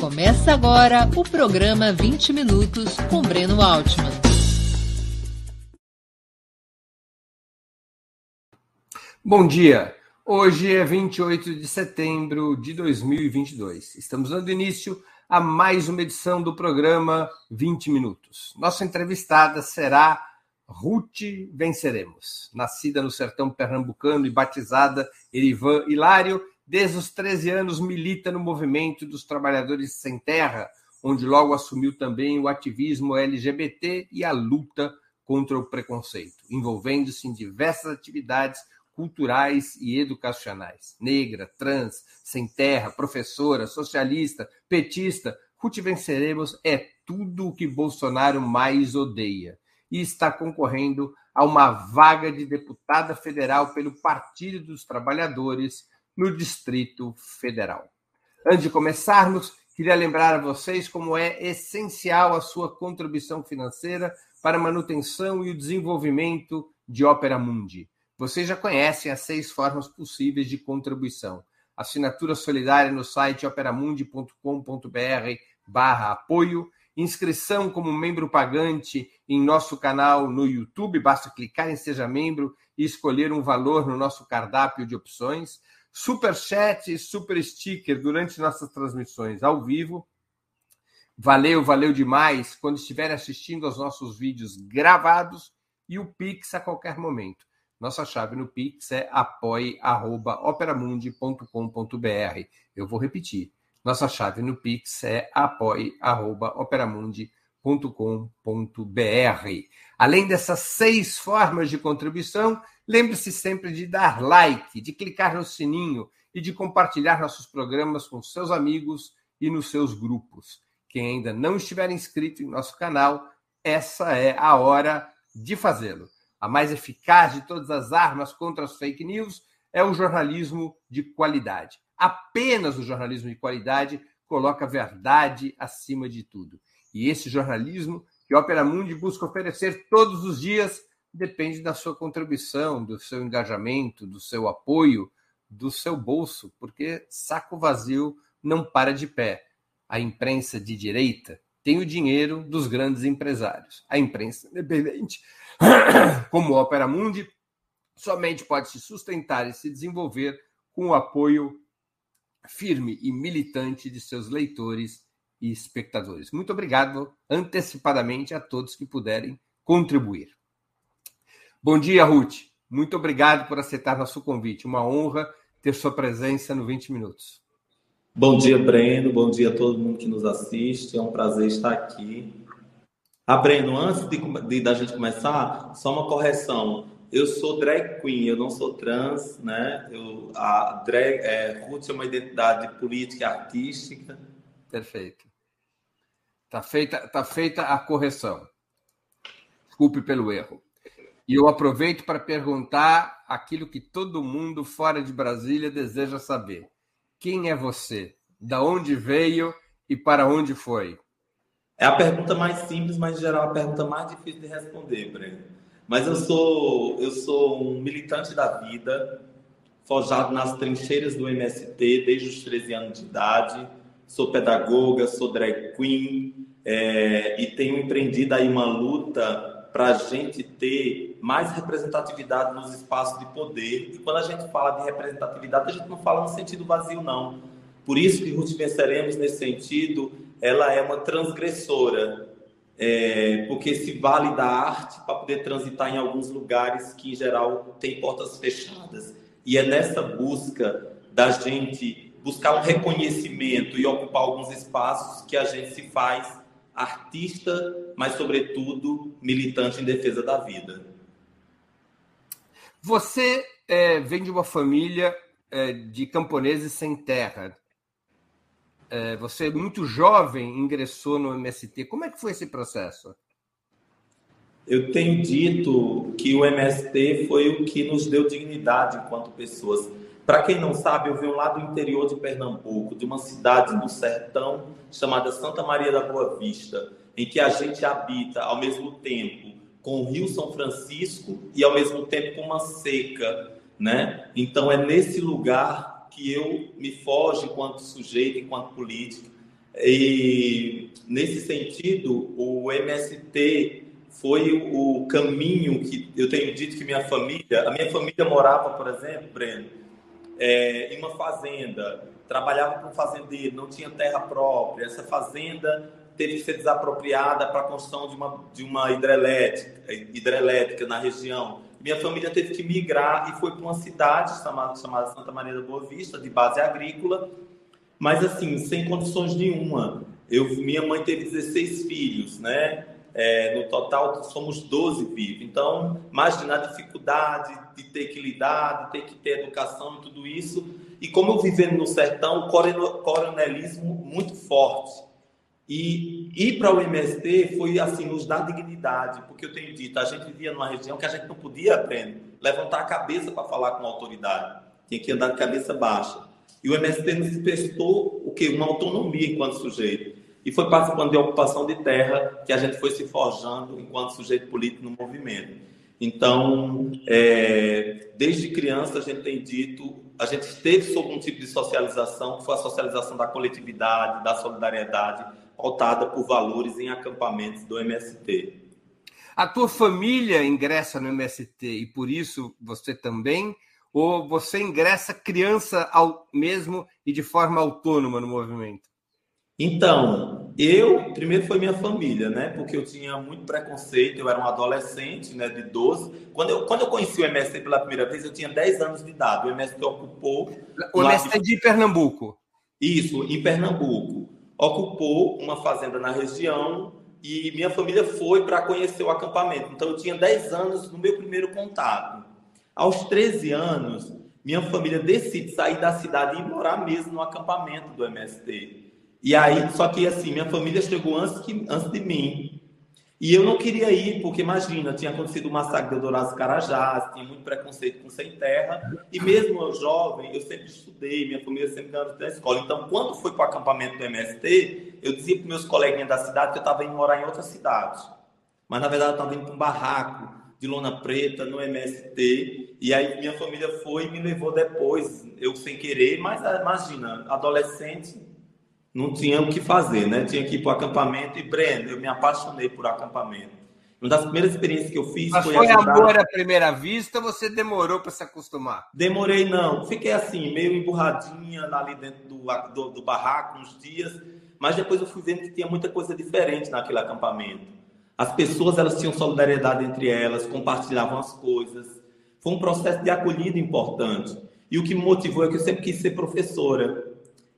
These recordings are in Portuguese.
Começa agora o programa 20 Minutos com Breno Altman. Bom dia. Hoje é 28 de setembro de 2022. Estamos dando início a mais uma edição do programa 20 Minutos. Nossa entrevistada será Ruth Venceremos. Nascida no sertão pernambucano e batizada Erivan Hilário, Desde os 13 anos milita no movimento dos trabalhadores sem terra, onde logo assumiu também o ativismo LGBT e a luta contra o preconceito, envolvendo-se em diversas atividades culturais e educacionais. Negra, trans, sem terra, professora, socialista, petista, Ruth Venceremos é tudo o que Bolsonaro mais odeia e está concorrendo a uma vaga de deputada federal pelo Partido dos Trabalhadores no Distrito Federal. Antes de começarmos, queria lembrar a vocês como é essencial a sua contribuição financeira para a manutenção e o desenvolvimento de Opera Mundi. Vocês já conhecem as seis formas possíveis de contribuição. Assinatura solidária no site operamundi.com.br barra apoio, inscrição como membro pagante em nosso canal no YouTube, basta clicar em Seja Membro e escolher um valor no nosso cardápio de opções super chat e super sticker durante nossas transmissões ao vivo. Valeu, valeu demais quando estiverem assistindo aos nossos vídeos gravados e o Pix a qualquer momento. Nossa chave no Pix é apoie.operamundi.com.br. Eu vou repetir. Nossa chave no Pix é apoie.operamundi.com.br. Além dessas seis formas de contribuição, Lembre-se sempre de dar like, de clicar no sininho e de compartilhar nossos programas com seus amigos e nos seus grupos. Quem ainda não estiver inscrito em nosso canal, essa é a hora de fazê-lo. A mais eficaz de todas as armas contra as fake news é o jornalismo de qualidade. Apenas o jornalismo de qualidade coloca a verdade acima de tudo. E esse jornalismo que Opera Mundi busca oferecer todos os dias depende da sua contribuição, do seu engajamento, do seu apoio, do seu bolso, porque saco vazio não para de pé. A imprensa de direita tem o dinheiro dos grandes empresários. A imprensa independente, como Opera Mundi, somente pode se sustentar e se desenvolver com o apoio firme e militante de seus leitores e espectadores. Muito obrigado antecipadamente a todos que puderem contribuir. Bom dia, Ruth. Muito obrigado por aceitar nosso convite. Uma honra ter sua presença no 20 Minutos. Bom dia, Breno. Bom dia a todo mundo que nos assiste. É um prazer estar aqui. Ah, Breno, antes de, de da gente começar, só uma correção. Eu sou drag queen, eu não sou trans, né? Eu, a drag, é, Ruth é uma identidade política e artística. Perfeito. Tá feita, tá feita a correção. Desculpe pelo erro. E eu aproveito para perguntar aquilo que todo mundo fora de Brasília deseja saber. Quem é você? Da onde veio e para onde foi? É a pergunta mais simples, mas em geral a pergunta mais difícil de responder, Breno. Mas eu sou eu sou um militante da vida, forjado nas trincheiras do MST desde os 13 anos de idade. Sou pedagoga, sou drag queen é, e tenho empreendido aí uma luta para a gente ter mais representatividade nos espaços de poder. E quando a gente fala de representatividade, a gente não fala no sentido vazio, não. Por isso que Ruth Venceremos, nesse sentido, ela é uma transgressora, é, porque se vale da arte para poder transitar em alguns lugares que, em geral, tem portas fechadas. E é nessa busca da gente buscar um reconhecimento e ocupar alguns espaços que a gente se faz artista, mas, sobretudo, militante em defesa da vida. Você é, vem de uma família é, de camponeses sem terra. É, você, muito jovem, ingressou no MST. Como é que foi esse processo? Eu tenho dito que o MST foi o que nos deu dignidade enquanto pessoas. Para quem não sabe, eu venho lá do interior de Pernambuco, de uma cidade do sertão chamada Santa Maria da Boa Vista, em que a gente habita ao mesmo tempo com o Rio São Francisco e ao mesmo tempo com uma seca, né? Então é nesse lugar que eu me foge enquanto sujeito, enquanto político, E nesse sentido, o MST foi o caminho que eu tenho dito que minha família, a minha família morava, por exemplo, Breno, é, em uma fazenda, trabalhava com um fazendeiro, não tinha terra própria. Essa fazenda teve que ser desapropriada para a construção de uma, de uma hidrelétrica, hidrelétrica na região. Minha família teve que migrar e foi para uma cidade chamada, chamada Santa Maria da Boa Vista, de base agrícola, mas assim, sem condições nenhuma. Eu, minha mãe teve 16 filhos, né? É, no total somos 12 vivos. Então, imagina a dificuldade de ter que lidar, de ter que ter educação e tudo isso. E como eu vivendo no sertão, coronelismo muito forte. E ir para o MST foi assim, nos dar dignidade, porque eu tenho dito, a gente vivia numa região que a gente não podia aprender, levantar a cabeça para falar com a autoridade, tinha que andar de cabeça baixa. E o MST nos prestou o quê? Uma autonomia enquanto sujeito. E foi participando de ocupação de terra que a gente foi se forjando enquanto sujeito político no movimento. Então, é, desde criança a gente tem dito, a gente esteve sob um tipo de socialização, que foi a socialização da coletividade, da solidariedade, pautada por valores em acampamentos do MST. A tua família ingressa no MST e por isso você também? Ou você ingressa criança ao mesmo e de forma autônoma no movimento? Então, eu, primeiro foi minha família, né? Porque eu tinha muito preconceito, eu era um adolescente, né, de 12. Quando eu, quando eu conheci o MST pela primeira vez, eu tinha 10 anos de idade. O MST ocupou. O MST de Pernambuco. Isso, em Pernambuco ocupou uma fazenda na região e minha família foi para conhecer o acampamento. Então eu tinha 10 anos no meu primeiro contato. Aos 13 anos, minha família decide sair da cidade e morar mesmo no acampamento do MST. E aí, só que assim, minha família chegou antes, que, antes de mim. E eu não queria ir, porque imagina, tinha acontecido o massacre de Eldorado Carajás, tinha muito preconceito com sem terra, e mesmo eu jovem, eu sempre estudei, minha família sempre ganhou da escola. Então, quando fui para o acampamento do MST, eu dizia para meus coleguinhas da cidade que eu estava indo morar em outra cidade. Mas, na verdade, eu estava indo para um barraco de lona preta no MST, e aí minha família foi e me levou depois, eu sem querer, mas imagina, adolescente, não tinha o que fazer, né? Tinha que ir para o acampamento e, Breno, eu me apaixonei por acampamento. Uma das primeiras experiências que eu fiz Mas foi, foi ajudar... amor à primeira vista você demorou para se acostumar? Demorei, não. Fiquei assim, meio emburradinha ali dentro do, do, do barraco uns dias, mas depois eu fui vendo que tinha muita coisa diferente naquele acampamento. As pessoas, elas tinham solidariedade entre elas, compartilhavam as coisas. Foi um processo de acolhida importante. E o que me motivou é que eu sempre quis ser professora.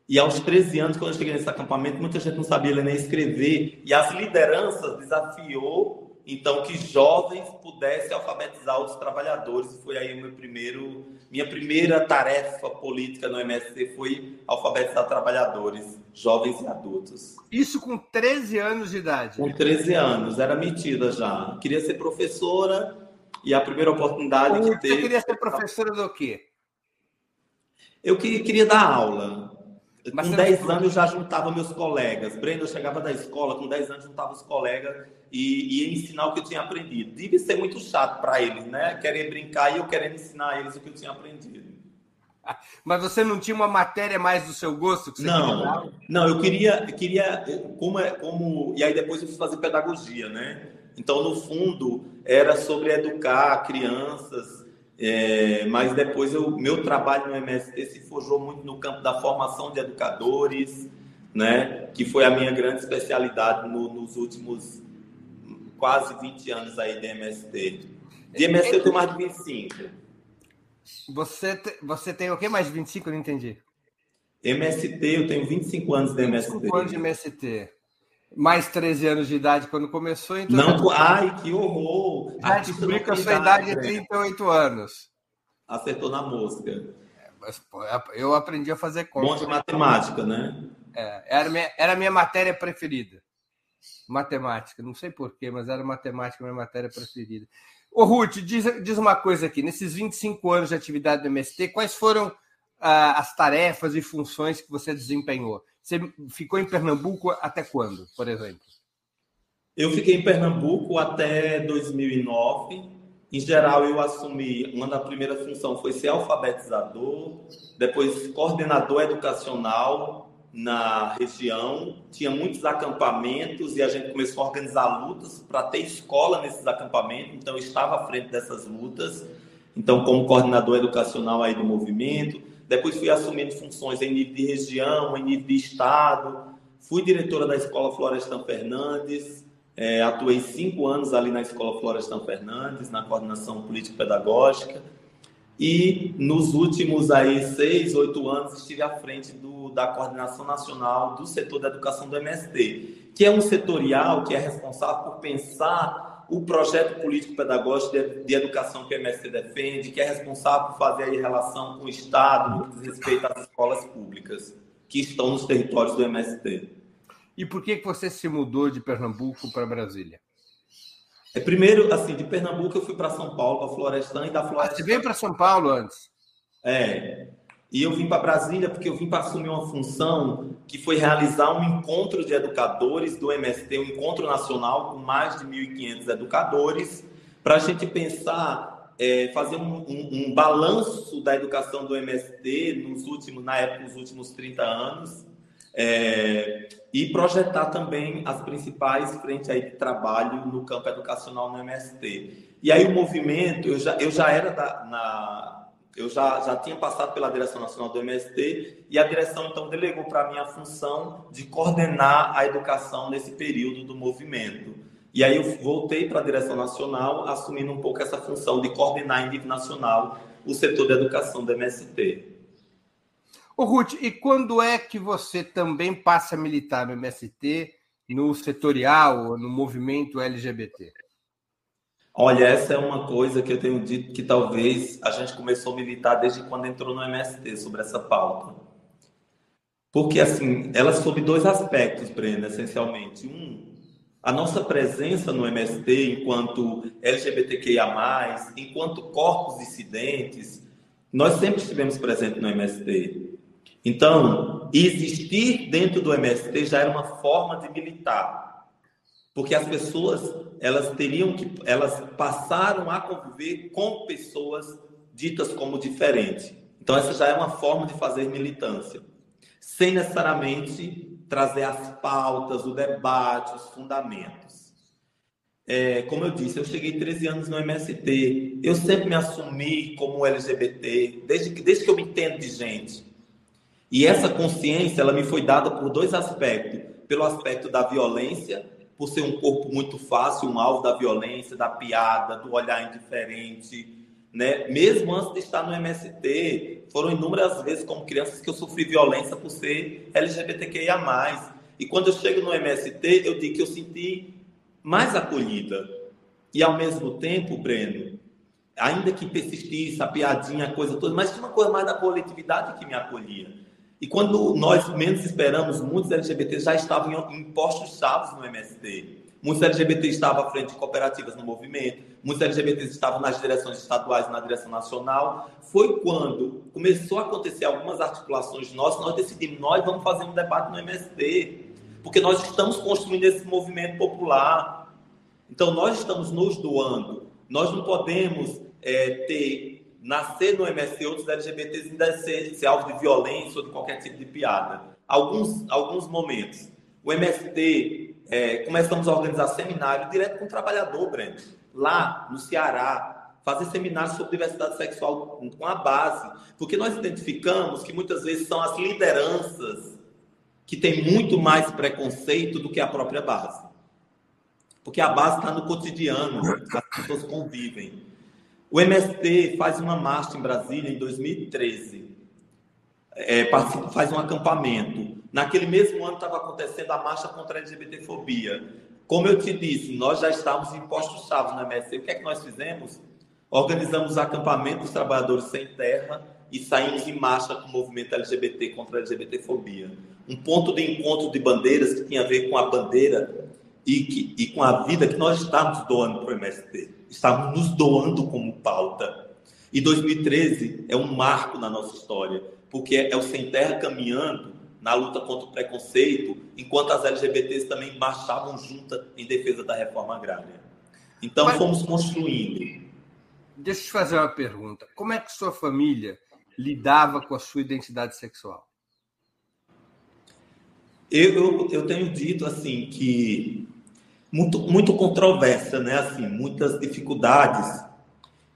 E aos 13 anos, quando eu cheguei nesse acampamento, muita gente não sabia ler nem escrever. E as lideranças desafiou, então, que jovens pudessem alfabetizar outros trabalhadores. Foi aí o meu primeiro, minha primeira tarefa política no MSC foi alfabetizar trabalhadores, jovens e adultos. Isso com 13 anos de idade? Com 13 anos, era metida já. Queria ser professora e a primeira oportunidade que teve... Você queria ser professora do quê? Eu queria dar aula. Mas com 10 anos eu já juntava meus colegas. Brenda, eu chegava da escola, com 10 anos juntava os colegas e ia ensinar o que eu tinha aprendido. Deve ser muito chato para eles, né? Querer brincar e eu querendo ensinar a eles o que eu tinha aprendido. Mas você não tinha uma matéria mais do seu gosto? Que não, não, eu queria, eu queria como, é, como, e aí depois eu fui fazer pedagogia, né? Então, no fundo, era sobre educar crianças é, mas depois o meu trabalho no MST se forjou muito no campo da formação de educadores, né, que foi a minha grande especialidade no, nos últimos quase 20 anos aí de MST. De MST eu tenho mais de 25. Você, te, você tem o que mais de 25? Eu não entendi. MST, eu tenho 25 anos de MST. 25 anos de MST mais 13 anos de idade quando começou, então. Não, ai, que horror! Já descobri que a sua idade é 38 anos. Acertou na mosca. É, mas, pô, eu aprendi a fazer conta. Bom de matemática, né? É, era, minha, era a minha matéria preferida. Matemática. Não sei porquê, mas era matemática minha matéria preferida. Ô, Ruth, diz, diz uma coisa aqui. Nesses 25 anos de atividade do MST, quais foram ah, as tarefas e funções que você desempenhou? Você ficou em Pernambuco até quando, por exemplo? Eu fiquei em Pernambuco até 2009. Em geral, eu assumi uma da primeira função foi ser alfabetizador, depois coordenador educacional na região, tinha muitos acampamentos e a gente começou a organizar lutas para ter escola nesses acampamentos, então eu estava à frente dessas lutas, então como coordenador educacional aí do movimento, depois fui assumindo funções em nível de região, em nível de estado, fui diretora da Escola Florestan Fernandes, é, atuei cinco anos ali na Escola Florestan Fernandes, na coordenação político-pedagógica, e nos últimos aí seis, oito anos estive à frente do, da coordenação nacional do setor da educação do MST, que é um setorial que é responsável por pensar o projeto político-pedagógico de, de, educação que o MST defende, que é responsável por fazer aí relação com o Estado no que diz respeito às escolas públicas que estão nos territórios do MST. E por que, você se mudou de Pernambuco para Brasília? É, primeiro, assim, de Pernambuco eu fui para São Paulo, para Florestan, e da Florestan... Ah, você veio para São Paulo antes? É. E eu vim para Brasília porque eu vim para assumir uma função que foi realizar um encontro de educadores do MST, um encontro nacional com mais de 1.500 educadores, para a gente pensar, é, fazer um, um, um, balanço da educação do MST nos últimos, na época, nos últimos 30 anos, é, e projetar também as principais frentes aí de trabalho no campo educacional no MST. E aí o movimento, eu já, eu já era da, na, eu já, já tinha passado pela direção nacional do MST e a direção então delegou para mim a função de coordenar a educação nesse período do movimento. E aí eu voltei para a direção nacional, assumindo um pouco essa função de coordenar em nível nacional o setor da educação do MST. Ô, Ruth, e quando é que você também passa a militar no MST, no setorial, no movimento LGBT? Olha, essa é uma coisa que eu tenho dito que talvez a gente começou a militar desde quando entrou no MST sobre essa pauta. Porque, assim, ela sob dois aspectos, Brenda, essencialmente. Um, a nossa presença no MST enquanto LGBTQIA, enquanto corpos dissidentes, nós sempre estivemos presentes no MST. Então, existir dentro do MST já era uma forma de militar, porque as pessoas elas teriam que elas passaram a conviver com pessoas ditas como diferentes. Então, essa já é uma forma de fazer militância, sem necessariamente trazer as pautas, o debate, os fundamentos. É, como eu disse, eu cheguei 13 anos no MST, eu sempre me assumi como LGBT, desde que, desde que eu me entendo de gente. E essa consciência, ela me foi dada por dois aspectos. Pelo aspecto da violência, por ser um corpo muito fácil, um alvo da violência, da piada, do olhar indiferente, né? Mesmo antes de estar no MST, foram inúmeras vezes como crianças que eu sofri violência por ser LGBTQIA+. E quando eu chego no MST, eu digo que eu senti mais acolhida. E ao mesmo tempo, Breno, ainda que persistisse a piadinha, a coisa toda, mas tinha uma coisa mais da coletividade que me acolhia. E quando nós menos esperamos, muitos LGBTs já estavam em postos chaves no MST. Muitos LGBTs estavam à frente de cooperativas no movimento, muitos LGBTs estavam nas direções estaduais e na direção nacional. Foi quando começou a acontecer algumas articulações nossas, nós decidimos, nós vamos fazer um debate no MST, porque nós estamos construindo esse movimento popular. Então, nós estamos nos doando. Nós não podemos é, ter nascer no MST outros LGBTs ainda ser, ser alvo de violência ou de qualquer tipo de piada. Alguns, alguns momentos. O MST, é, começamos a organizar seminário direto com o trabalhador, Breno. Lá, no Ceará, fazer seminários sobre diversidade sexual com a base. Porque nós identificamos que muitas vezes são as lideranças que têm muito mais preconceito do que a própria base. Porque a base está no cotidiano, as pessoas convivem. O MST faz uma marcha em Brasília em 2013, é, faz um acampamento. Naquele mesmo ano estava acontecendo a marcha contra a LGBTfobia. Como eu te disse, nós já estávamos em postos-chave no MST. O que é que nós fizemos? Organizamos acampamento dos trabalhadores sem terra e saímos em marcha com o movimento LGBT contra a LGBTfobia. Um ponto de encontro de bandeiras que tinha a ver com a bandeira e, que, e com a vida que nós estamos doando para o MST. Estamos nos doando como pauta. E 2013 é um marco na nossa história, porque é o Sem Terra caminhando na luta contra o preconceito, enquanto as LGBTs também marchavam juntas em defesa da reforma agrária. Então, Mas, fomos construindo. Deixa eu te fazer uma pergunta. Como é que sua família lidava com a sua identidade sexual? Eu, eu, eu tenho dito assim que muito, muito controvérsia, né? Assim, muitas dificuldades.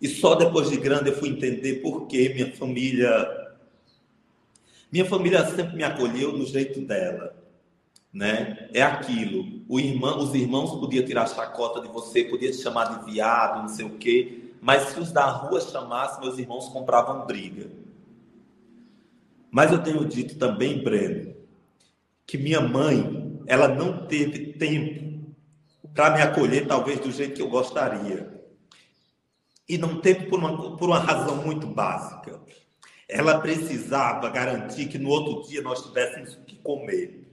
E só depois de grande eu fui entender por que minha família minha família sempre me acolheu no jeito dela, né? É aquilo. O irmão, os irmãos podiam tirar chacota de você, podiam te chamar de viado, não sei o quê, mas se os da rua chamassem, meus irmãos compravam briga. Mas eu tenho dito também, Breno, que minha mãe, ela não teve tempo para me acolher, talvez do jeito que eu gostaria. E não teve por uma, por uma razão muito básica. Ela precisava garantir que no outro dia nós tivéssemos o que comer.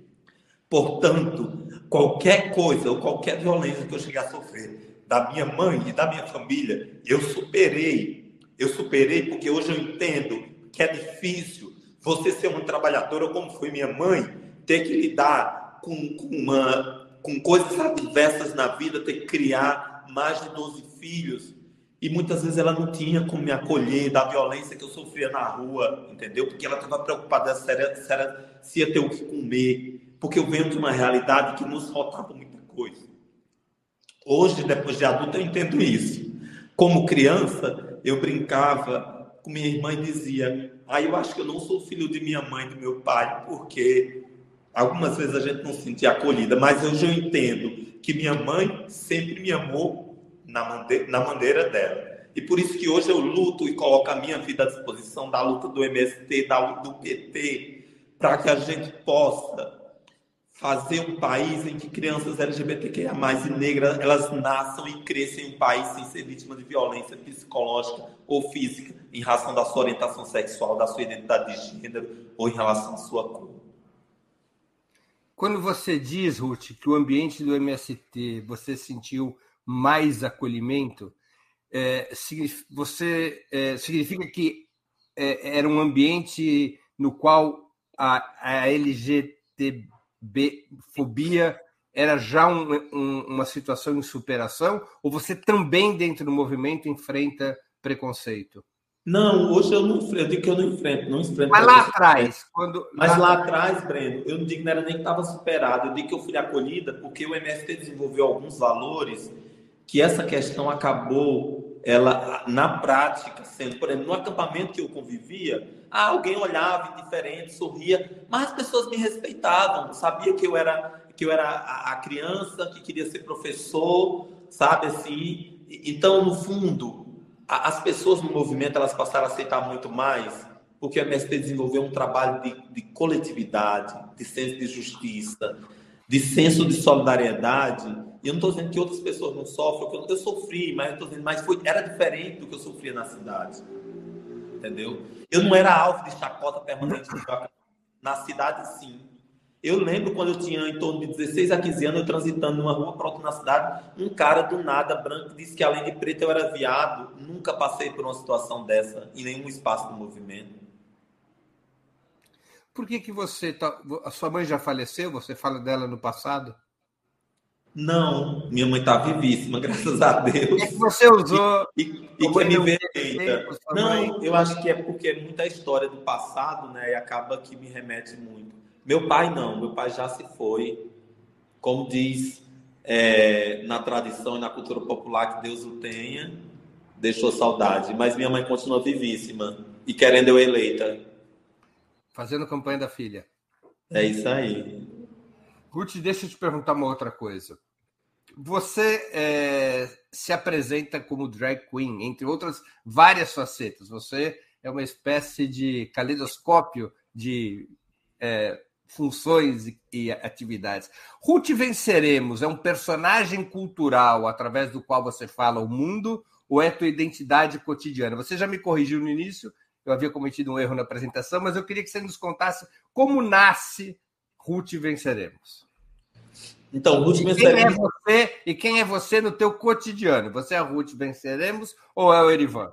Portanto, qualquer coisa ou qualquer violência que eu chegar a sofrer da minha mãe e da minha família, eu superei. Eu superei porque hoje eu entendo que é difícil você ser uma trabalhadora como foi minha mãe, ter que lidar com, com, uma, com coisas adversas na vida, ter que criar mais de 12 filhos e muitas vezes ela não tinha como me acolher da violência que eu sofria na rua, entendeu? Porque ela estava preocupada se, era, se, era, se ia ter o que comer. Porque eu venho de uma realidade que nos faltava muita coisa. Hoje, depois de adulto, eu entendo isso. Como criança, eu brincava com minha irmã e dizia: Ah, eu acho que eu não sou filho de minha mãe do meu pai, porque algumas vezes a gente não se sentia acolhida, mas hoje eu entendo que minha mãe sempre me amou na, maneira dela. E por isso que hoje eu luto e coloco a minha vida à disposição da luta do MST, da luta do PT, para que a gente possa fazer um país em que crianças LGBTQIA+, e negras, elas nasçam e cresçam em um país sem ser vítima de violência psicológica ou física em razão da sua orientação sexual, da sua identidade de gênero ou em relação à sua cor. Quando você diz, Ruth, que o ambiente do MST você sentiu mais acolhimento, é, você é, significa que é, era um ambiente no qual a, a LGTB-fobia era já um, um, uma situação de superação, ou você também, dentro do movimento, enfrenta preconceito? Não, hoje eu não eu digo que eu não enfrento, não enfrento. Mas lá atrás, quando. Mas lá, lá atrás, Breno, eu não digo que não era nem que estava superado, eu digo que eu fui acolhida porque o MST desenvolveu alguns valores que essa questão acabou, ela na prática, sendo, por exemplo, no acampamento que eu convivia, ah, alguém olhava indiferente, sorria, mas as pessoas me respeitavam, sabia que eu era que eu era a, criança que queria ser professor, sabe assim. Então, no fundo, as pessoas no movimento elas passaram a aceitar muito mais, porque a MST desenvolveu um trabalho de, de coletividade, de senso de justiça, de senso de solidariedade. E eu não estou dizendo que outras pessoas não sofrem, eu, eu sofri, mas eu estou dizendo, mas foi, era diferente do que eu sofria na cidade. Entendeu? Eu não era alvo de chacota permanente na cidade, sim. Eu lembro quando eu tinha em torno de 16 a 15 anos, eu transitando numa rua outra na cidade, um cara do nada, branco, disse que além de preto eu era viado. Nunca passei por uma situação dessa em nenhum espaço do movimento. Por que, que você. Tá... A sua mãe já faleceu? Você fala dela no passado? Não, minha mãe está vivíssima, graças a Deus. É que você usou. E, e, e que me vê Não, eu acho que é porque é muita história do passado, né? E acaba que me remete muito. Meu pai não, meu pai já se foi. Como diz é, na tradição e na cultura popular, que Deus o tenha, deixou saudade. Mas minha mãe continua vivíssima e querendo eu eleita. Fazendo campanha da filha. É isso aí. Ruth, deixa eu te perguntar uma outra coisa. Você é, se apresenta como drag queen, entre outras várias facetas. Você é uma espécie de caleidoscópio de é, funções e, atividades. Ruth Venceremos é um personagem cultural através do qual você fala o mundo ou é tua identidade cotidiana? Você já me corrigiu no início, eu havia cometido um erro na apresentação, mas eu queria que você nos contasse como nasce Ruth Venceremos. Então, Ruth Venceremos. Quem é você e quem é você no teu cotidiano? Você é a Ruth Venceremos ou é o Erivan?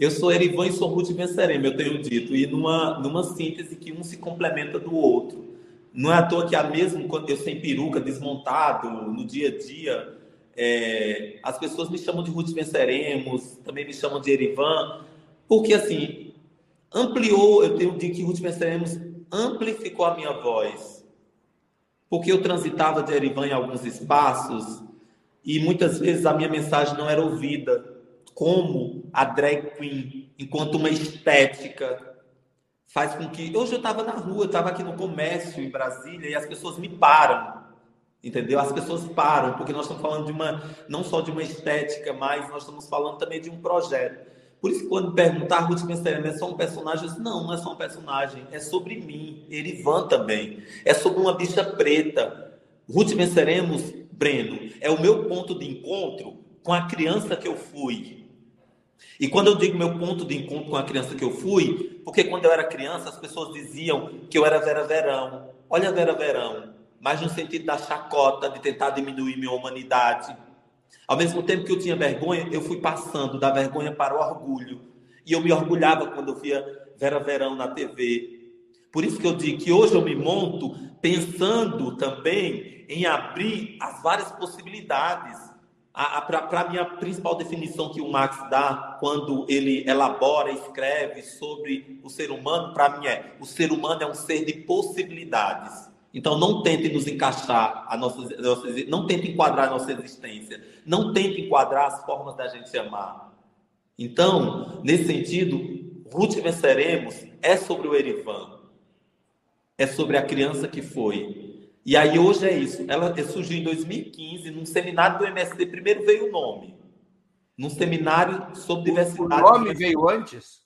Eu sou Erivan e sou Ruth Venceremos, eu tenho dito, e numa, numa síntese que um se complementa do outro. Não é à toa que mesmo quando eu sem peruca, desmontado, no dia a dia, é, as pessoas me chamam de Ruth Venceremos, também me chamam de Erivan, porque, assim, ampliou, eu tenho dito que Ruth Venceremos amplificou a minha voz. porque eu transitava de Erivan em alguns espaços e muitas vezes a minha mensagem não era ouvida como a drag queen, enquanto uma estética, faz com que. Hoje eu estava na rua, estava aqui no comércio em Brasília e as pessoas me param. Entendeu? As pessoas param, porque nós estamos falando de uma, não só de uma estética, mas nós estamos falando também de um projeto. Por isso, quando perguntar, Ruth Venceremos é só um personagem? Eu disse, não, não é só um personagem, é sobre mim, Erivan também. É sobre uma bicha preta. Ruth Venceremos, Breno, é o meu ponto de encontro com a criança que eu fui. E quando eu digo meu ponto de encontro com a criança que eu fui, porque quando eu era criança as pessoas diziam que eu era Vera Verão. Olha Vera Verão, mas no sentido da chacota, de tentar diminuir minha humanidade. Ao mesmo tempo que eu tinha vergonha, eu fui passando da vergonha para o orgulho. E eu me orgulhava quando eu via Vera Verão na TV. Por isso que eu digo que hoje eu me monto pensando também em abrir as várias possibilidades. Para a minha principal definição que o Max dá quando ele elabora, escreve sobre o ser humano, para mim é: o ser humano é um ser de possibilidades. Então, não tente nos encaixar, a a nossa, não tente enquadrar a nossa existência, não tente enquadrar as formas da gente amar. Então, nesse sentido, Ruth Venceremos é sobre o Erivan, é sobre a criança que foi. E aí hoje é isso. Ela surgiu em 2015, num seminário do MST. Primeiro veio o nome, num seminário sobre diversidade. O nome veio antes?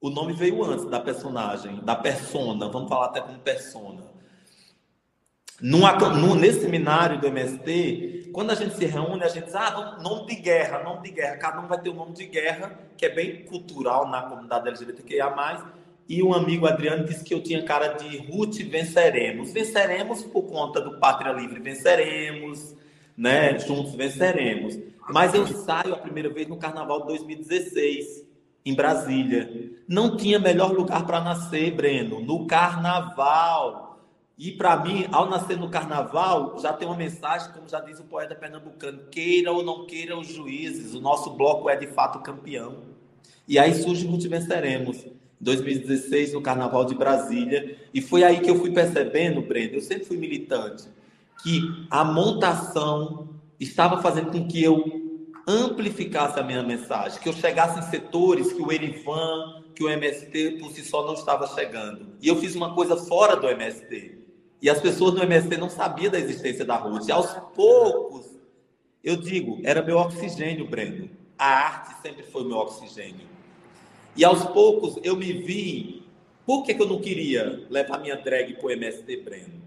O nome veio antes da personagem, da persona. Vamos falar até como persona. Numa, no, nesse seminário do MST, quando a gente se reúne, a gente diz, ah, nome de guerra, nome de guerra. Cada um vai ter um nome de guerra, que é bem cultural na comunidade LGBTQIA+. E um amigo, Adriano, disse que eu tinha cara de Ruth Venceremos. Venceremos por conta do Pátria Livre Venceremos, né? Juntos Venceremos. Mas eu saio a primeira vez no Carnaval de 2016, em Brasília. Não tinha melhor lugar para nascer, Breno, no Carnaval. E para mim, ao nascer no carnaval, já tem uma mensagem, como já diz o poeta pernambucano: queira ou não queira os juízes, o nosso bloco é de fato campeão. E aí surge o Venceremos, em 2016, no Carnaval de Brasília. E foi aí que eu fui percebendo, Brenda, eu sempre fui militante, que a montação estava fazendo com que eu amplificasse a minha mensagem, que eu chegasse em setores que o Erivan, que o MST por si só não estava chegando. E eu fiz uma coisa fora do MST. E as pessoas no MST não sabiam da existência da Ruth. E aos poucos, eu digo, era meu oxigênio, Breno. A arte sempre foi meu oxigênio. E aos poucos eu me vi. Por que, que eu não queria levar minha drag para o MST, Breno?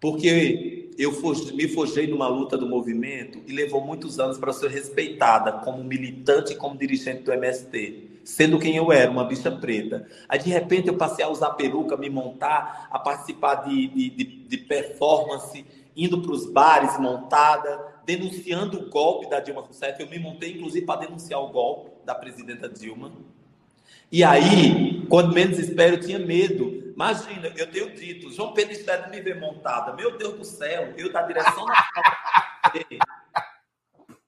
Porque eu me forjei numa luta do movimento e levou muitos anos para ser respeitada como militante e como dirigente do MST sendo quem eu era, uma bicha preta. Aí, de repente, eu passei a usar peruca, me montar, a participar de, de, de, de performance, indo para os bares montada, denunciando o golpe da Dilma Rousseff. Eu me montei, inclusive, para denunciar o golpe da presidenta Dilma. E aí, quando menos espero, eu tinha medo. Imagina, eu tenho dito, João Pedro Estado me ver montada. Meu Deus do céu, eu da direção da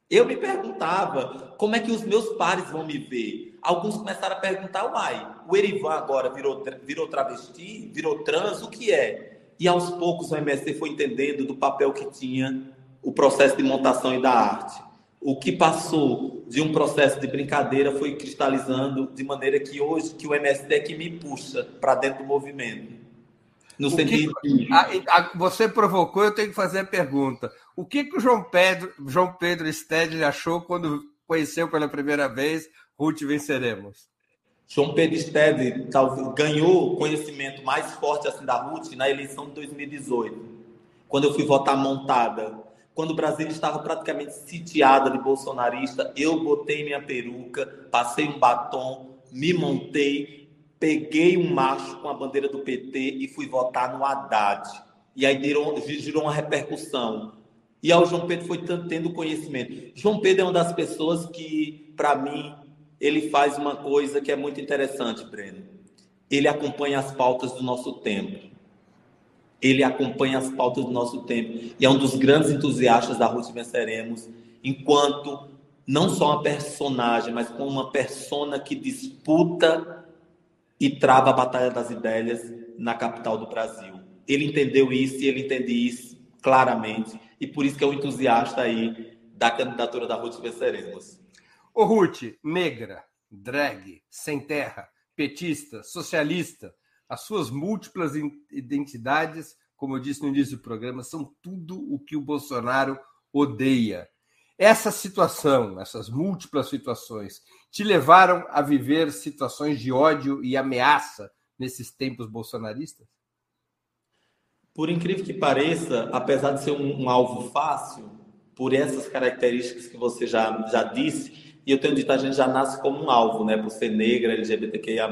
Eu me perguntava como é que os meus pares vão me ver. Alguns começaram a perguntar, uai, o Erivan agora virou, virou travesti, virou trans, o que é? E aos poucos o MST foi entendendo do papel que tinha o processo de montação e da arte. O que passou de um processo de brincadeira foi cristalizando de maneira que hoje que o MST é que me puxa para dentro do movimento. No sentido que, a, a, você provocou, eu tenho que fazer a pergunta. O que, que o João Pedro, João Pedro Stedley achou quando conheceu pela primeira vez Ruth Venceremos? João Pedro Stedley ganhou conhecimento mais forte assim da Ruth na eleição de 2018, quando eu fui votar montada. Quando o Brasil estava praticamente sitiada de bolsonarista, eu botei minha peruca, passei um batom, me montei, peguei um macho com a bandeira do PT e fui votar no Haddad. E aí girou, girou uma repercussão. E ao João Pedro foi tendo conhecimento. João Pedro é uma das pessoas que, para mim, ele faz uma coisa que é muito interessante, Breno. Ele acompanha as pautas do nosso tempo. Ele acompanha as pautas do nosso tempo. E é um dos grandes entusiastas da Rússia Venceremos, enquanto não só uma personagem, mas como uma persona que disputa e trava a batalha das ideias na capital do Brasil. Ele entendeu isso e ele entende isso claramente, e por isso que é um entusiasta aí da candidatura da Ruth Venceremos. Ô Ruth, negra, drag, sem terra, petista, socialista, as suas múltiplas identidades, como eu disse no início do programa, são tudo o que o Bolsonaro odeia. Essa situação, essas múltiplas situações, te levaram a viver situações de ódio e ameaça nesses tempos bolsonaristas? Por incrível que pareça, apesar de ser um, um alvo fácil, por essas características que você já, já disse, e eu tenho dito, a gente já nasce como um alvo, né? Por ser negra, LGBTQIA+.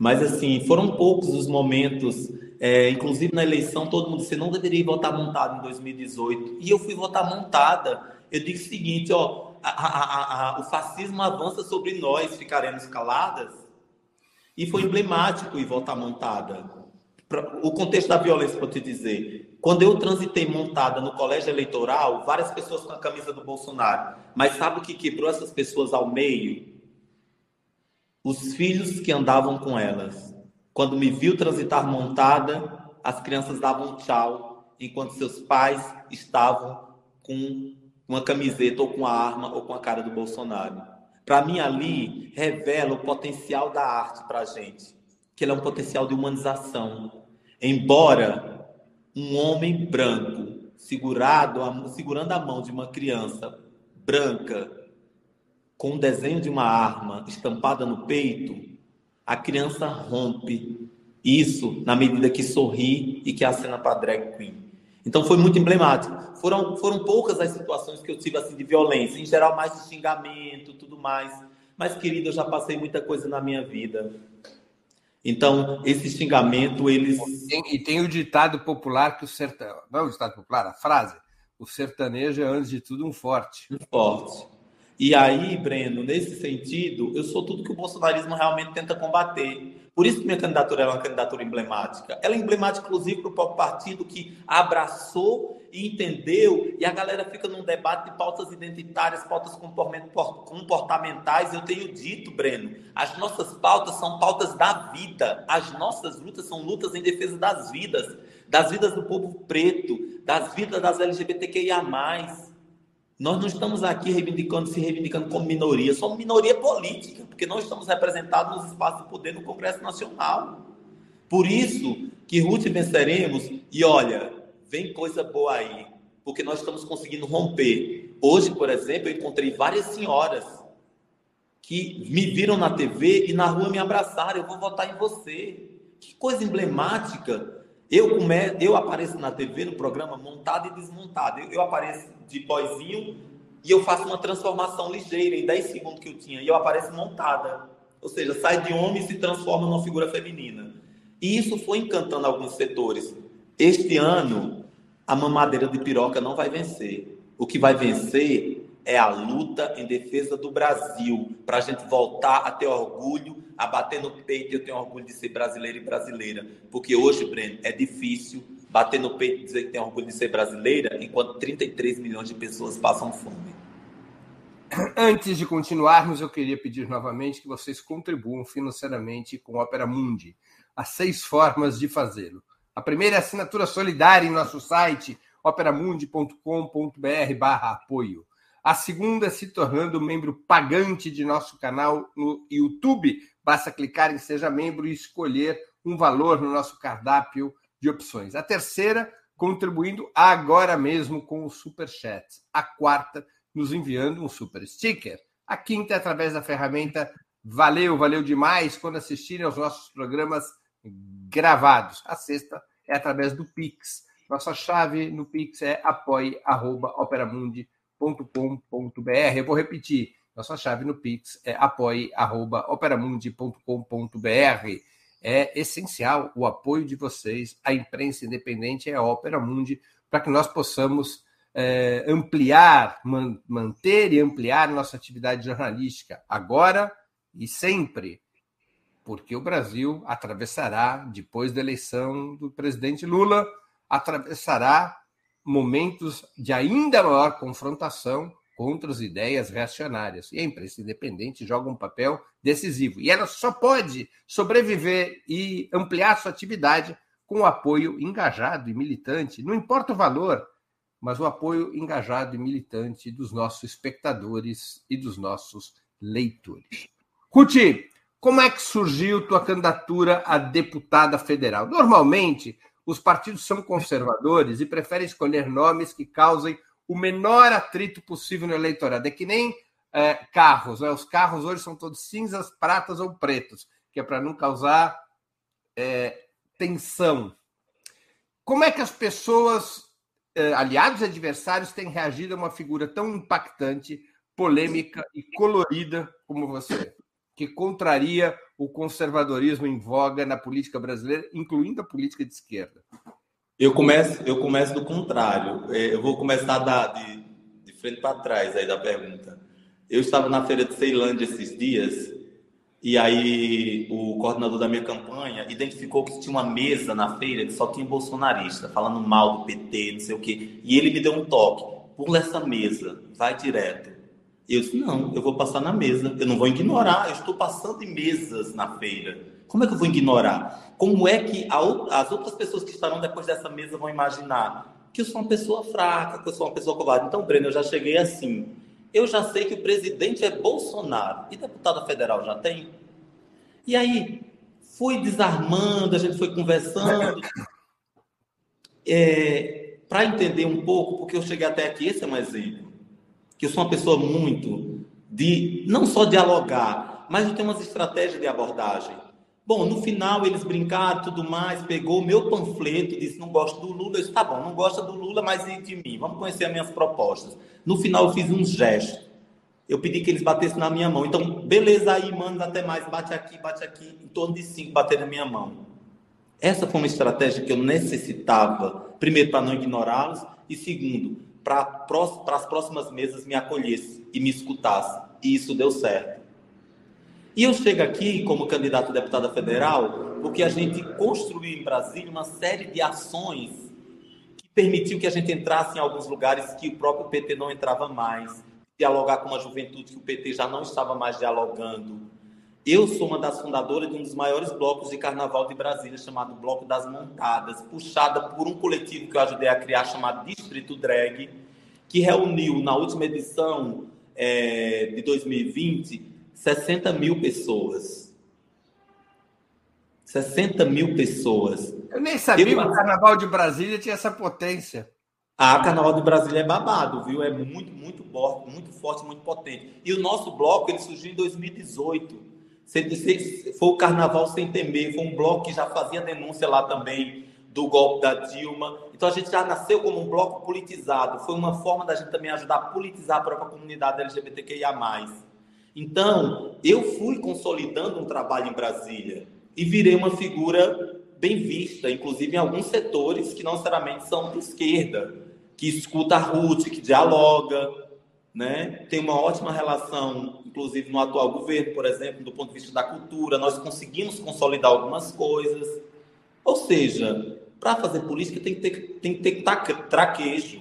Mas, assim, foram poucos os momentos, é, inclusive na eleição, todo mundo disse, não deveria votar montado em 2018. E eu fui votar montada. Eu digo o seguinte, ó, a, a, a, o fascismo avança sobre nós, ficaremos caladas? E foi emblemático ir votar montada o contexto da violência, para te dizer. Quando eu transitei montada no colégio eleitoral, várias pessoas com a camisa do Bolsonaro. Mas sabe o que quebrou essas pessoas ao meio? Os filhos que andavam com elas. Quando me viu transitar montada, as crianças davam tchau, enquanto seus pais estavam com uma camiseta ou com a arma ou com a cara do Bolsonaro. Para mim, ali revela o potencial da arte para a gente, que ele é um potencial de humanização, Embora um homem branco segurado, segurando a mão de uma criança branca com o desenho de uma arma estampada no peito, a criança rompe isso na medida que sorri e que acena para drag queen. Então foi muito emblemático. Foram, foram poucas as situações que eu tive assim de violência, em geral mais de xingamento, tudo mais. Mas querido, eu já passei muita coisa na minha vida. Então, esse xingamento, eles. E tem o ditado popular que o sertanejo. Não é o ditado popular, a frase. O sertanejo é, antes de tudo, um forte. Um forte. E aí, Breno, nesse sentido, eu sou tudo que o bolsonarismo realmente tenta combater. Por isso que minha candidatura é uma candidatura emblemática. Ela é emblemática, inclusive, para o próprio partido que abraçou e entendeu, e a galera fica num debate de pautas identitárias, pautas comportamentais. Eu tenho dito, Breno, as nossas pautas são pautas da vida. As nossas lutas são lutas em defesa das vidas, das vidas do povo preto, das vidas das LGBTQIA. Nós não estamos aqui reivindicando, se reivindicando como minoria, somos minoria política, porque não estamos representados nos espaços de poder no Congresso Nacional. Por isso que Ruth venceremos, e olha, vem coisa boa aí, porque nós estamos conseguindo romper. Hoje, por exemplo, eu encontrei várias senhoras que me viram na TV e na rua me abraçaram, eu vou votar em você. Que coisa emblemática eu, come... eu apareço na TV, no programa, montado e desmontado. Eu, eu apareço de boizinho e eu faço uma transformação ligeira, em 10 segundos que eu tinha, e eu apareço montada. Ou seja, sai de homem e se transforma numa figura feminina. E isso foi encantando alguns setores. Este ano, a mamadeira de piroca não vai vencer. O que vai vencer é a luta em defesa do Brasil, para a gente voltar a ter orgulho, a bater no peito. Eu tenho orgulho de ser brasileiro e brasileira, porque hoje, Breno, é difícil bater no peito e dizer que tem orgulho de ser brasileira, enquanto 33 milhões de pessoas passam fome. Antes de continuarmos, eu queria pedir novamente que vocês contribuam financeiramente com Opera Mundi. Há seis formas de fazê-lo. A primeira é a assinatura solidária em nosso site operamundi.com.br barra apoio. A segunda é se tornando membro pagante de nosso canal no YouTube. Basta clicar em Seja Membro e escolher um valor no nosso cardápio de opções. A terceira, contribuindo agora mesmo com o Super Chat. A quarta, nos enviando um Super Sticker. A quinta, através da ferramenta Valeu, valeu demais quando assistirem aos nossos programas gravados. A sexta é através do Pix. Nossa chave no Pix é apoie.operamundi.com operamundi.com.br. Eu vou repetir, nossa chave no Pix é apoie.operamundi.com.br. É essencial o apoio de vocês. A imprensa independente é a Opera Mundi para que nós possamos é, ampliar, man, manter e ampliar nossa atividade jornalística agora e sempre, porque o Brasil atravessará, depois da eleição do presidente Lula, atravessará momentos de ainda maior confrontação contra as ideias reacionárias. E a imprensa independente joga um papel decisivo. E ela só pode sobreviver e ampliar sua atividade com o apoio engajado e militante, não importa o valor, mas o apoio engajado e militante dos nossos espectadores e dos nossos leitores. Cuti, como é que surgiu tua candidatura a deputada federal? Normalmente, os partidos são conservadores e preferem escolher nomes que causem o menor atrito possível no eleitorado. É que nem é, carros, né? os carros hoje são todos cinzas, pratas ou pretos, que é para não causar é, tensão. Como é que as pessoas, é, aliados e adversários, têm reagido a uma figura tão impactante, polêmica e colorida como você, que contraria o conservadorismo em voga na política brasileira, incluindo a política de esquerda? Eu começo, eu começo do contrário. É, eu vou começar da, de, de frente para trás aí da pergunta. Eu estava na feira de Ceilândia esses dias e aí o coordenador da minha campanha identificou que tinha uma mesa na feira que só tinha bolsonarista, falando mal do PT, não sei o quê. E ele me deu um toque. Pula essa mesa, vai direto. E eu disse, não, eu vou passar na mesa. Eu não vou ignorar, eu estou passando em mesas na feira. Como é que eu vou ignorar? Como é que a, as outras pessoas que estarão depois dessa mesa vão imaginar que eu sou uma pessoa fraca, que eu sou uma pessoa covarde? Então, Breno, eu já cheguei assim. Eu já sei que o presidente é Bolsonaro. E deputada federal já tem? E aí, fui desarmando, a gente foi conversando. É, Para entender um pouco, porque eu cheguei até aqui, esse é um exemplo. Que eu sou uma pessoa muito de não só dialogar, mas eu tenho umas estratégias de abordagem. Bom, no final eles brincaram tudo mais, pegou o meu panfleto, disse não gosto do Lula. Eu disse, tá bom, não gosta do Lula, mas e de mim? Vamos conhecer as minhas propostas. No final eu fiz um gesto. Eu pedi que eles batessem na minha mão. Então, beleza aí, mano, até mais, bate aqui, bate aqui, em torno de cinco bater na minha mão. Essa foi uma estratégia que eu necessitava, primeiro, para não ignorá-los, e segundo, para as próximas mesas me acolhesse e me escutasse. E isso deu certo. E eu chego aqui como candidato a deputada federal porque a gente construiu em Brasília uma série de ações que permitiu que a gente entrasse em alguns lugares que o próprio PT não entrava mais, dialogar com uma juventude que o PT já não estava mais dialogando. Eu sou uma das fundadoras de um dos maiores blocos de carnaval de Brasília, chamado Bloco das Montadas, puxada por um coletivo que eu ajudei a criar, chamado Distrito Drag, que reuniu na última edição é, de 2020 60 mil pessoas. 60 mil pessoas. Eu nem sabia que o Carnaval de Brasília tinha essa potência. Ah, Carnaval de Brasília é babado, viu? É muito, muito forte, muito forte, muito potente. E o nosso bloco, ele surgiu em 2018. Foi o Carnaval Sem Temer, foi um bloco que já fazia denúncia lá também do golpe da Dilma. Então a gente já nasceu como um bloco politizado. Foi uma forma da gente também ajudar a politizar a própria comunidade LGBTQIA+. Então, eu fui consolidando um trabalho em Brasília e virei uma figura bem vista, inclusive em alguns setores que não necessariamente são de esquerda, que escuta a Ruth, que dialoga, né? tem uma ótima relação, inclusive no atual governo, por exemplo, do ponto de vista da cultura, nós conseguimos consolidar algumas coisas. Ou seja, para fazer política tem que ter, tem que ter traquejo.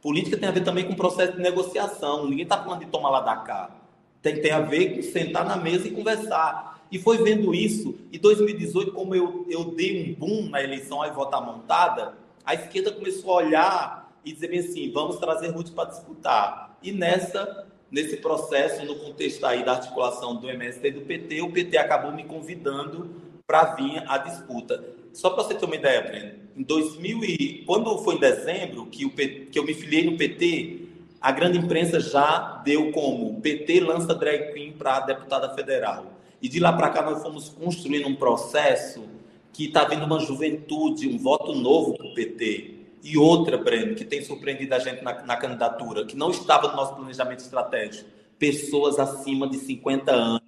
Política tem a ver também com processo de negociação. Ninguém está falando de tomar lá da cá tem, tem a ver com sentar na mesa e conversar. E foi vendo isso. E 2018, como eu, eu dei um boom na eleição, aí votar montada, a esquerda começou a olhar e dizer bem assim, vamos trazer Ruth para disputar. E nessa, nesse processo, no contexto aí da articulação do MST e do PT, o PT acabou me convidando para vir à disputa. Só para você ter uma ideia, Breno, em 2000 e, quando foi em dezembro que, o, que eu me filiei no PT, a grande imprensa já deu como PT lança drag queen para deputada federal. E de lá para cá nós fomos construindo um processo que está vindo uma juventude, um voto novo para o PT. E outra, Breno, que tem surpreendido a gente na, na candidatura, que não estava no nosso planejamento estratégico. Pessoas acima de 50 anos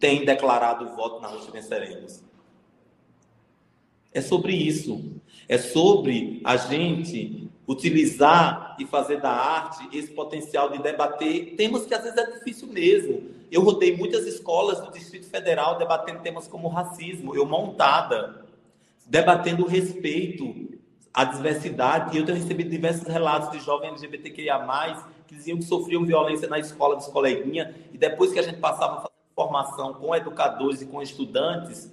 têm declarado o voto na Rocha Venceremos. É sobre isso. É sobre a gente utilizar e fazer da arte esse potencial de debater temas que às vezes é difícil mesmo. Eu rodei muitas escolas do Distrito Federal debatendo temas como racismo, eu montada, debatendo respeito à diversidade. E eu tenho recebido diversos relatos de jovens LGBTQIA+, que diziam que sofriam violência na escola dos coleguinhas, e depois que a gente passava a fazer formação com educadores e com estudantes,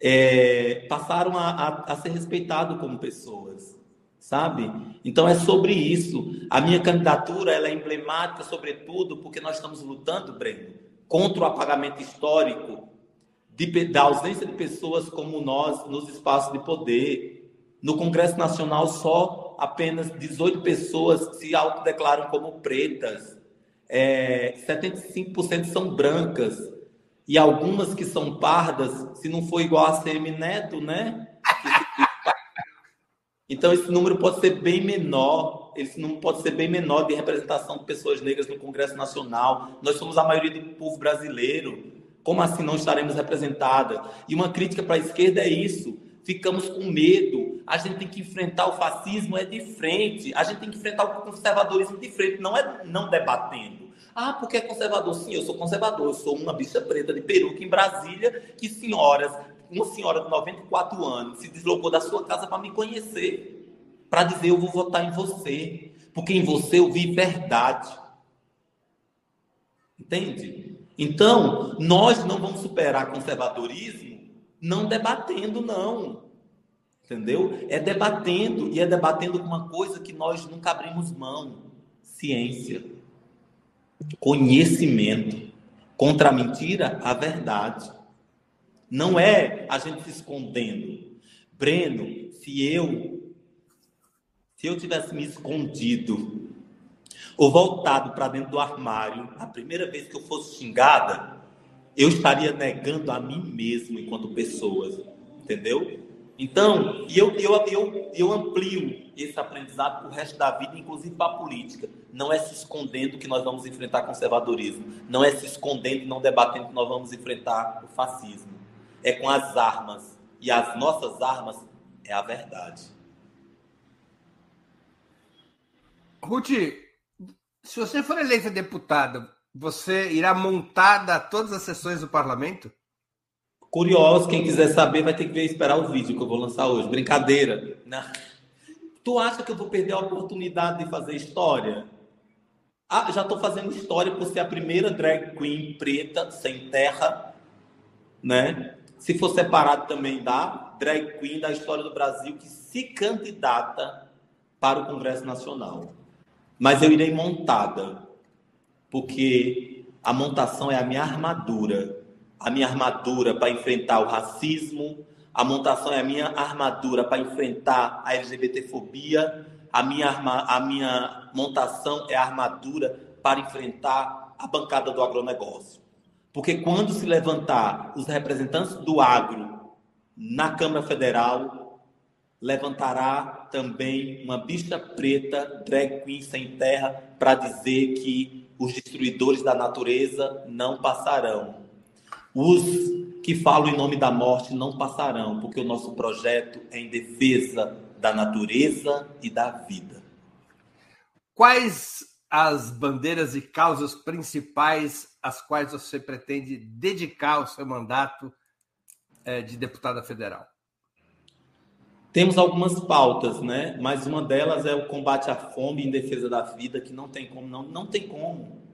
é, passaram a, a, a ser respeitados como pessoas, sabe? Então é sobre isso. A minha candidatura ela é emblemática, sobretudo, porque nós estamos lutando, Breno, contra o apagamento histórico de, da ausência de pessoas como nós nos espaços de poder. No Congresso Nacional, só apenas 18 pessoas se autodeclaram como pretas. É, 75% são brancas. E algumas que são pardas, se não for igual a CM Neto, né? Então, esse número pode ser bem menor, esse número pode ser bem menor de representação de pessoas negras no Congresso Nacional. Nós somos a maioria do povo brasileiro. Como assim não estaremos representadas? E uma crítica para a esquerda é isso. Ficamos com medo. A gente tem que enfrentar o fascismo é de frente. A gente tem que enfrentar o conservadorismo de frente, não é não debatendo. Ah, porque é conservador? Sim, eu sou conservador. Eu sou uma bicha preta de peruca em Brasília, que senhoras, uma senhora de 94 anos se deslocou da sua casa para me conhecer, para dizer eu vou votar em você, porque em você eu vi verdade. Entende? Então, nós não vamos superar conservadorismo não debatendo, não. Entendeu? É debatendo, e é debatendo uma coisa que nós nunca abrimos mão: ciência, conhecimento. Contra a mentira, a verdade. Não é a gente se escondendo. Breno, se eu se eu tivesse me escondido ou voltado para dentro do armário, a primeira vez que eu fosse xingada, eu estaria negando a mim mesmo enquanto pessoa, entendeu? Então, eu, eu, eu, eu amplio esse aprendizado para o resto da vida, inclusive para a política. Não é se escondendo que nós vamos enfrentar conservadorismo. Não é se escondendo e não debatendo que nós vamos enfrentar o fascismo. É com as armas. E as nossas armas é a verdade. Ruth, se você for eleita deputada, você irá montada todas as sessões do parlamento? Curioso, quem quiser saber vai ter que ver esperar o vídeo que eu vou lançar hoje. Brincadeira. Tu acha que eu vou perder a oportunidade de fazer história? Ah, já estou fazendo história por ser a primeira drag queen preta, sem terra, né? Se for separado também da drag queen da história do Brasil que se candidata para o Congresso Nacional. Mas eu irei montada, porque a montação é a minha armadura. A minha armadura para enfrentar o racismo, a montação é a minha armadura para enfrentar a LGBTfobia, a minha, arma, a minha montação é a armadura para enfrentar a bancada do agronegócio. Porque quando se levantar os representantes do agro na Câmara Federal, levantará também uma bicha preta, drag queen sem terra, para dizer que os destruidores da natureza não passarão. Os que falam em nome da morte não passarão, porque o nosso projeto é em defesa da natureza e da vida. Quais as bandeiras e causas principais às quais você pretende dedicar o seu mandato eh, de deputada federal? Temos algumas pautas, né? Mas uma delas é o combate à fome em defesa da vida, que não tem como, não, não tem como.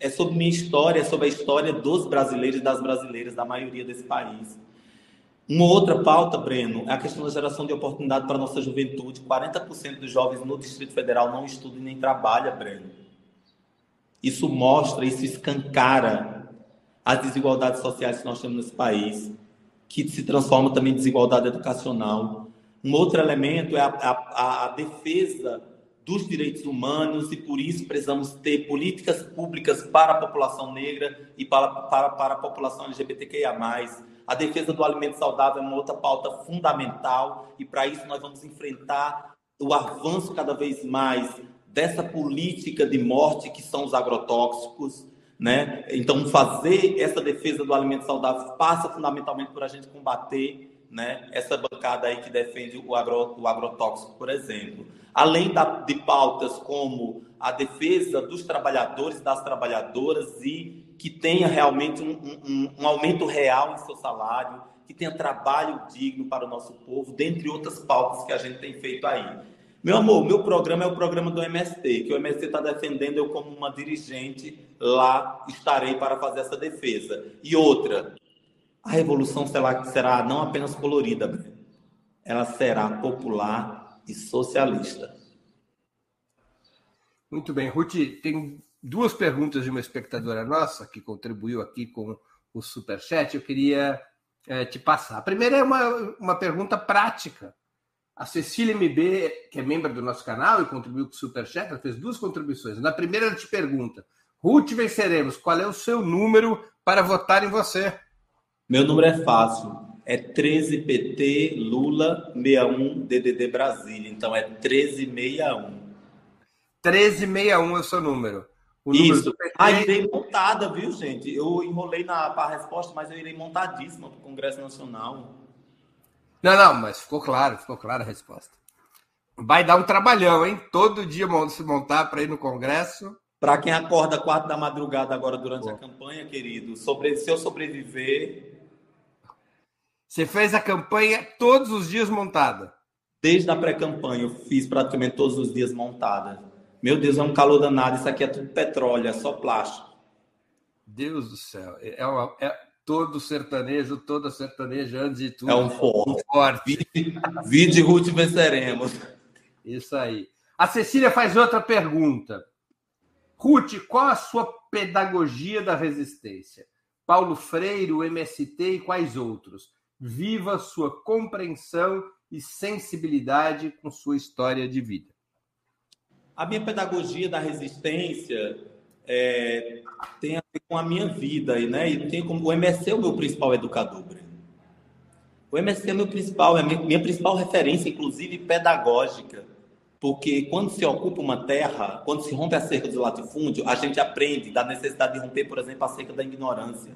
É sobre minha história, é sobre a história dos brasileiros e das brasileiras, da maioria desse país. Uma outra pauta, Breno, é a questão da geração de oportunidade para a nossa juventude. 40% dos jovens no Distrito Federal não estudam e nem trabalham, Breno. Isso mostra, isso escancara as desigualdades sociais que nós temos nesse país, que se transforma também em desigualdade educacional. Um outro elemento é a, a, a defesa dos direitos humanos e por isso precisamos ter políticas públicas para a população negra e para, para, para a população LGBTQIA+. A defesa do alimento saudável é uma outra pauta fundamental e para isso nós vamos enfrentar o avanço cada vez mais dessa política de morte que são os agrotóxicos, né? Então fazer essa defesa do alimento saudável passa fundamentalmente por a gente combater né, essa bancada aí que defende o, agro, o agrotóxico, por exemplo. Além da, de pautas como a defesa dos trabalhadores, das trabalhadoras e que tenha realmente um, um, um aumento real em seu salário, que tenha trabalho digno para o nosso povo, dentre outras pautas que a gente tem feito aí. Meu amor, meu programa é o programa do MST, que o MST está defendendo, eu como uma dirigente lá estarei para fazer essa defesa. E outra, a revolução será, será não apenas colorida, ela será popular e socialista. Muito bem. Ruth, tem duas perguntas de uma espectadora nossa que contribuiu aqui com o Superchat. Eu queria é, te passar. A primeira é uma, uma pergunta prática. A Cecília MB, que é membro do nosso canal e contribuiu com o Superchat, ela fez duas contribuições. Na primeira, ela te pergunta: Ruth Venceremos, qual é o seu número para votar em você? Meu número é fácil. É 13 PT Lula 61 DDD Brasília. Então é 1361. 1361 é o seu número. O Isso. Ah, irei montada, viu, gente? Eu enrolei na a resposta, mas eu irei montadíssima para o Congresso Nacional. Não, não, mas ficou claro, ficou clara a resposta. Vai dar um trabalhão, hein? Todo dia se montar para ir no Congresso. Para quem acorda quatro da madrugada agora durante Bom. a campanha, querido, sobre, se eu sobreviver. Você fez a campanha todos os dias montada? Desde a pré-campanha, eu fiz praticamente todos os dias montada. Meu Deus, é um calor danado. Isso aqui é tudo petróleo, é só plástico. Deus do céu. É, uma, é todo sertanejo, toda sertaneja, antes de tudo. É um forte. Um forte. Vide Ruth venceremos. Isso aí. A Cecília faz outra pergunta. Ruth, qual a sua pedagogia da resistência? Paulo Freire, o MST e quais outros? Viva sua compreensão e sensibilidade com sua história de vida. A minha pedagogia da resistência é, tem a ver com a minha vida, né? E tem como o MSC é o meu principal educador. O MSC é meu principal, é minha, minha principal referência, inclusive pedagógica, porque quando se ocupa uma terra, quando se rompe a cerca do latifúndio, a gente aprende da necessidade de romper, por exemplo, a cerca da ignorância.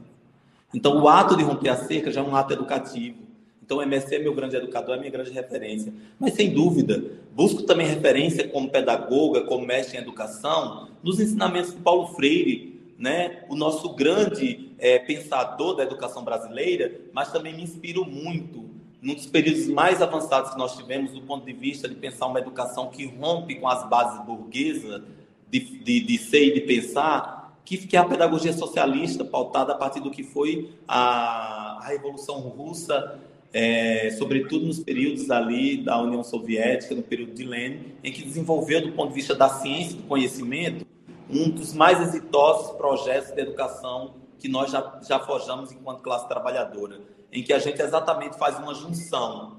Então, o ato de romper a cerca já é um ato educativo. Então, o MSC é meu grande educador, é minha grande referência. Mas, sem dúvida, busco também referência como pedagoga, como mestre em educação, nos ensinamentos de Paulo Freire, né? o nosso grande é, pensador da educação brasileira, mas também me inspiro muito num dos períodos mais avançados que nós tivemos do ponto de vista de pensar uma educação que rompe com as bases burguesas de, de, de ser e de pensar, que, que é a pedagogia socialista, pautada a partir do que foi a, a Revolução Russa é, sobretudo nos períodos ali da União Soviética, no período de Lenin, em que desenvolveu, do ponto de vista da ciência e do conhecimento, um dos mais exitosos projetos de educação que nós já, já forjamos enquanto classe trabalhadora, em que a gente exatamente faz uma junção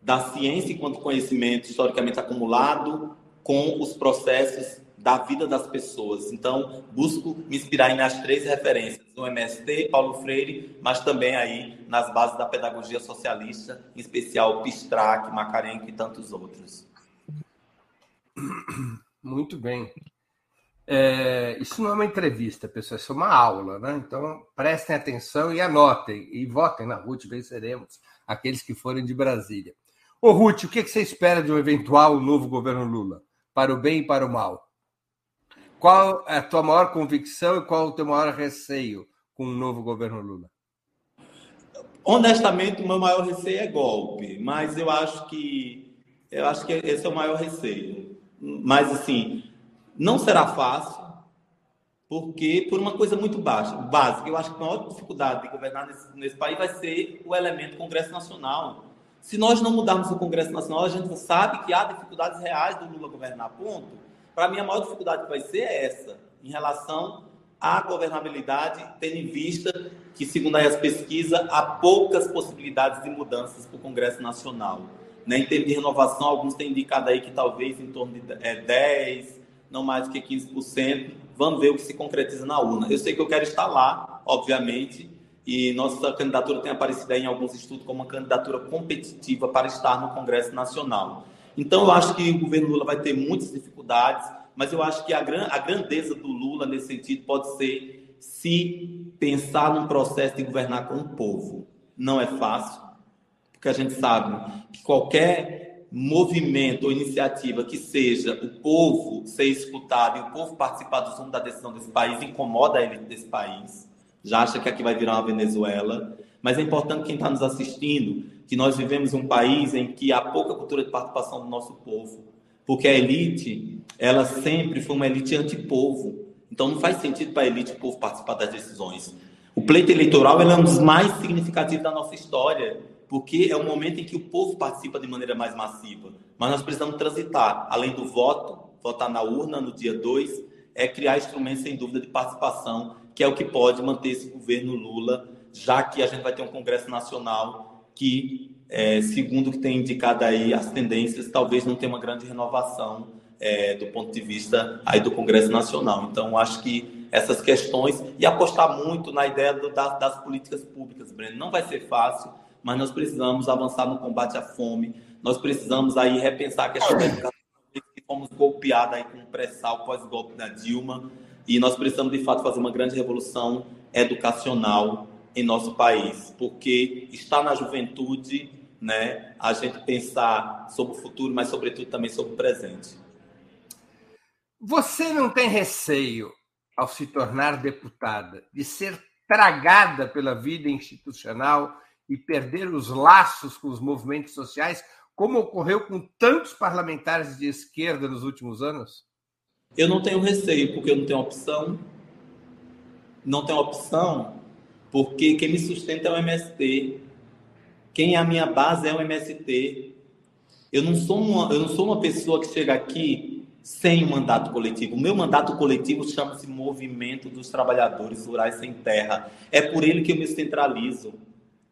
da ciência enquanto conhecimento historicamente acumulado com os processos da vida das pessoas. Então, busco me inspirar nas três referências, no MST, Paulo Freire, mas também aí nas bases da pedagogia socialista, em especial Pistrac, Macarenco e tantos outros. Muito bem. É, isso não é uma entrevista, pessoal, isso é uma aula, né? Então, prestem atenção e anotem, e votem na Ruth, venceremos aqueles que forem de Brasília. Ô, Ruth, o que você espera de um eventual novo governo Lula? Para o bem e para o mal? Qual é a tua maior convicção e qual o teu maior receio com o novo governo Lula? Honestamente, o meu maior receio é golpe, mas eu acho que eu acho que esse é o maior receio. Mas assim, não será fácil, porque por uma coisa muito baixa, básica, eu acho que a maior dificuldade de governar nesse, nesse país vai ser o elemento Congresso Nacional. Se nós não mudarmos o Congresso Nacional, a gente sabe que há dificuldades reais do Lula governar, ponto. Para mim, a maior dificuldade vai ser é essa, em relação à governabilidade, tendo em vista que, segundo as pesquisas, há poucas possibilidades de mudanças para o Congresso Nacional. Né? Em termos de renovação, alguns têm indicado aí que talvez em torno de é, 10, não mais do que 15%. Vamos ver o que se concretiza na urna. Eu sei que eu quero estar lá, obviamente, e nossa candidatura tem aparecido aí em alguns estudos como uma candidatura competitiva para estar no Congresso Nacional. Então, eu acho que o governo Lula vai ter muitas dificuldades, mas eu acho que a, gran, a grandeza do Lula, nesse sentido, pode ser se pensar num processo de governar com o povo. Não é fácil, porque a gente sabe que qualquer movimento ou iniciativa que seja o povo ser escutado e o povo participar do rumo da decisão desse país incomoda a elite desse país. Já acha que aqui vai virar uma Venezuela. Mas é importante quem está nos assistindo que nós vivemos um país em que há pouca cultura de participação do nosso povo, porque a elite, ela sempre foi uma elite antipovo. Então não faz sentido para a elite o povo participar das decisões. O pleito eleitoral é um dos mais significativos da nossa história, porque é o momento em que o povo participa de maneira mais massiva. Mas nós precisamos transitar, além do voto, votar na urna no dia 2, é criar instrumentos, sem dúvida, de participação, que é o que pode manter esse governo Lula, já que a gente vai ter um Congresso Nacional que, é, segundo o que tem indicado aí as tendências, talvez não tenha uma grande renovação é, do ponto de vista aí do Congresso Nacional. Então, acho que essas questões e apostar muito na ideia do, das, das políticas públicas, Breno. Não vai ser fácil, mas nós precisamos avançar no combate à fome. Nós precisamos aí repensar a questão da educação que fomos golpeados aí com o pré-sal pós-golpe da Dilma e nós precisamos de fato fazer uma grande revolução educacional em nosso país, porque está na juventude, né, a gente pensar sobre o futuro, mas sobretudo também sobre o presente. Você não tem receio ao se tornar deputada de ser tragada pela vida institucional e perder os laços com os movimentos sociais, como ocorreu com tantos parlamentares de esquerda nos últimos anos? Eu não tenho receio, porque eu não tenho opção. Não tenho opção, porque quem me sustenta é o MST. Quem é a minha base é o MST. Eu não sou uma, eu não sou uma pessoa que chega aqui sem um mandato coletivo. O meu mandato coletivo chama-se Movimento dos Trabalhadores Rurais Sem Terra. É por ele que eu me centralizo.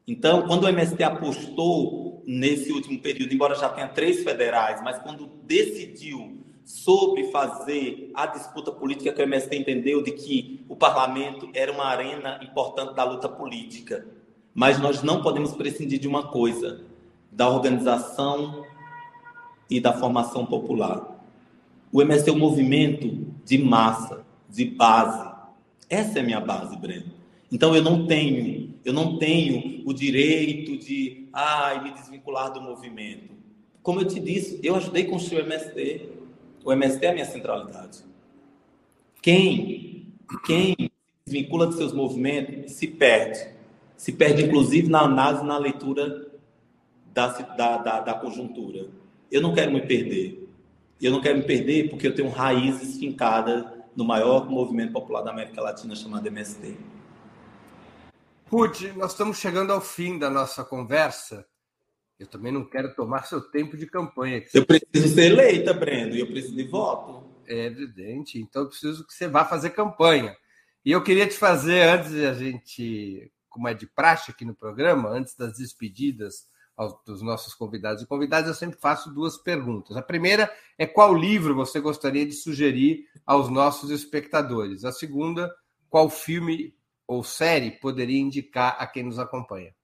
Então, quando o MST apostou nesse último período, embora já tenha três federais, mas quando decidiu sobre fazer a disputa política que o MST entendeu de que o parlamento era uma arena importante da luta política. Mas nós não podemos prescindir de uma coisa, da organização e da formação popular. O MST é um movimento de massa, de base. Essa é a minha base, Breno. Então eu não tenho, eu não tenho o direito de ai, me desvincular do movimento. Como eu te disse, eu ajudei a construir o MST. O MST é a minha centralidade. Quem, quem se desvincula de seus movimentos se perde. Se perde, inclusive, na análise, na leitura da, da, da, da conjuntura. Eu não quero me perder. Eu não quero me perder porque eu tenho raízes fincadas no maior movimento popular da América Latina chamado MST. Ruth, nós estamos chegando ao fim da nossa conversa. Eu também não quero tomar seu tempo de campanha. Eu preciso ser eleita, Breno, e eu preciso de voto. É evidente, então eu preciso que você vá fazer campanha. E eu queria te fazer, antes de a gente, como é de praxe aqui no programa, antes das despedidas dos nossos convidados e convidadas, eu sempre faço duas perguntas. A primeira é qual livro você gostaria de sugerir aos nossos espectadores? A segunda, qual filme ou série poderia indicar a quem nos acompanha?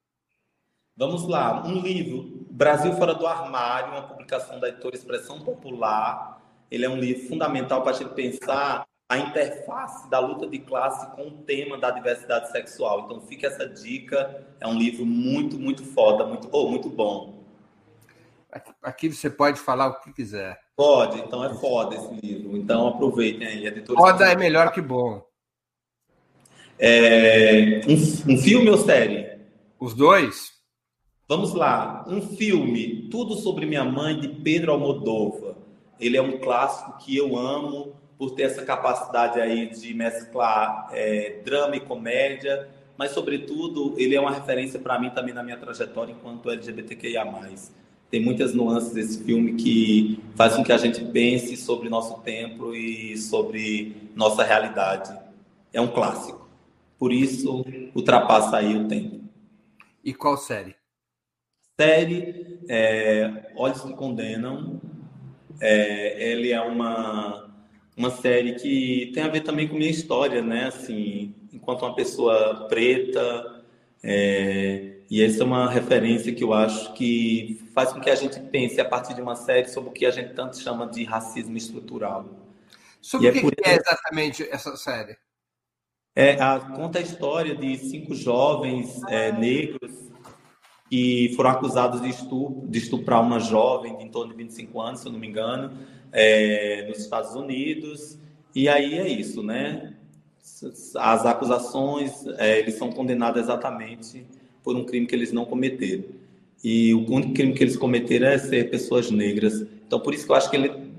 Vamos lá, um livro, Brasil Fora do Armário, uma publicação da editora Expressão Popular. Ele é um livro fundamental para a gente pensar a interface da luta de classe com o tema da diversidade sexual. Então fica essa dica, é um livro muito, muito foda, muito, oh, muito bom. Aqui você pode falar o que quiser. Pode, então é foda esse livro. Então aproveitem aí. Editora foda é melhor que bom. É, um, um filme ou série? Os dois. Vamos lá, um filme, Tudo sobre Minha Mãe, de Pedro Almodóvar. Ele é um clássico que eu amo por ter essa capacidade aí de mesclar é, drama e comédia, mas sobretudo ele é uma referência para mim também na minha trajetória enquanto LGBTQIA+. Tem muitas nuances desse filme que faz com que a gente pense sobre nosso tempo e sobre nossa realidade. É um clássico. Por isso, ultrapassa aí o tempo. E qual série? Série é, Olhos que Condenam. É, ele é uma, uma série que tem a ver também com minha história, né? Assim, enquanto uma pessoa preta. É, e essa é uma referência que eu acho que faz com que a gente pense a partir de uma série sobre o que a gente tanto chama de racismo estrutural. Sobre o que, é, que é exatamente essa série? É, a, conta a história de cinco jovens é, negros que foram acusados de, estupro, de estuprar uma jovem de em torno de 25 anos, se eu não me engano, é, nos Estados Unidos. E aí é isso, né? As acusações, é, eles são condenados exatamente por um crime que eles não cometeram. E o único crime que eles cometeram é ser pessoas negras. Então, por isso que eu acho que ele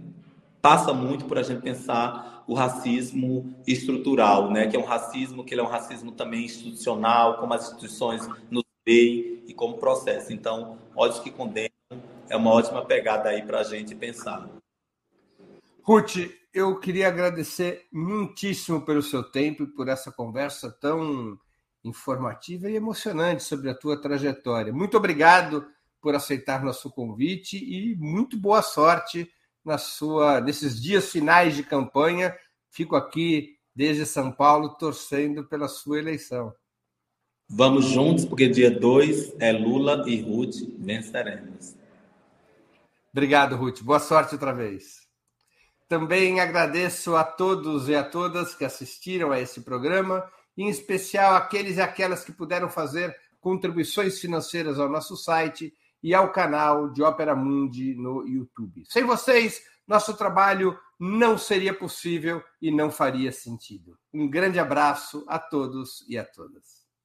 passa muito por a gente pensar o racismo estrutural, né? Que é um racismo que ele é um racismo também institucional, como as instituições nos veem e como processo. Então, ódios que condenam é uma ótima pegada aí para a gente pensar. Ruth, eu queria agradecer muitíssimo pelo seu tempo e por essa conversa tão informativa e emocionante sobre a tua trajetória. Muito obrigado por aceitar nosso convite e muito boa sorte na sua nesses dias finais de campanha. Fico aqui desde São Paulo torcendo pela sua eleição. Vamos juntos, porque dia 2 é Lula e Ruth venceremos. Obrigado, Ruth. Boa sorte outra vez. Também agradeço a todos e a todas que assistiram a esse programa em especial aqueles e aquelas que puderam fazer contribuições financeiras ao nosso site e ao canal de Ópera Mundi no YouTube. Sem vocês, nosso trabalho não seria possível e não faria sentido. Um grande abraço a todos e a todas.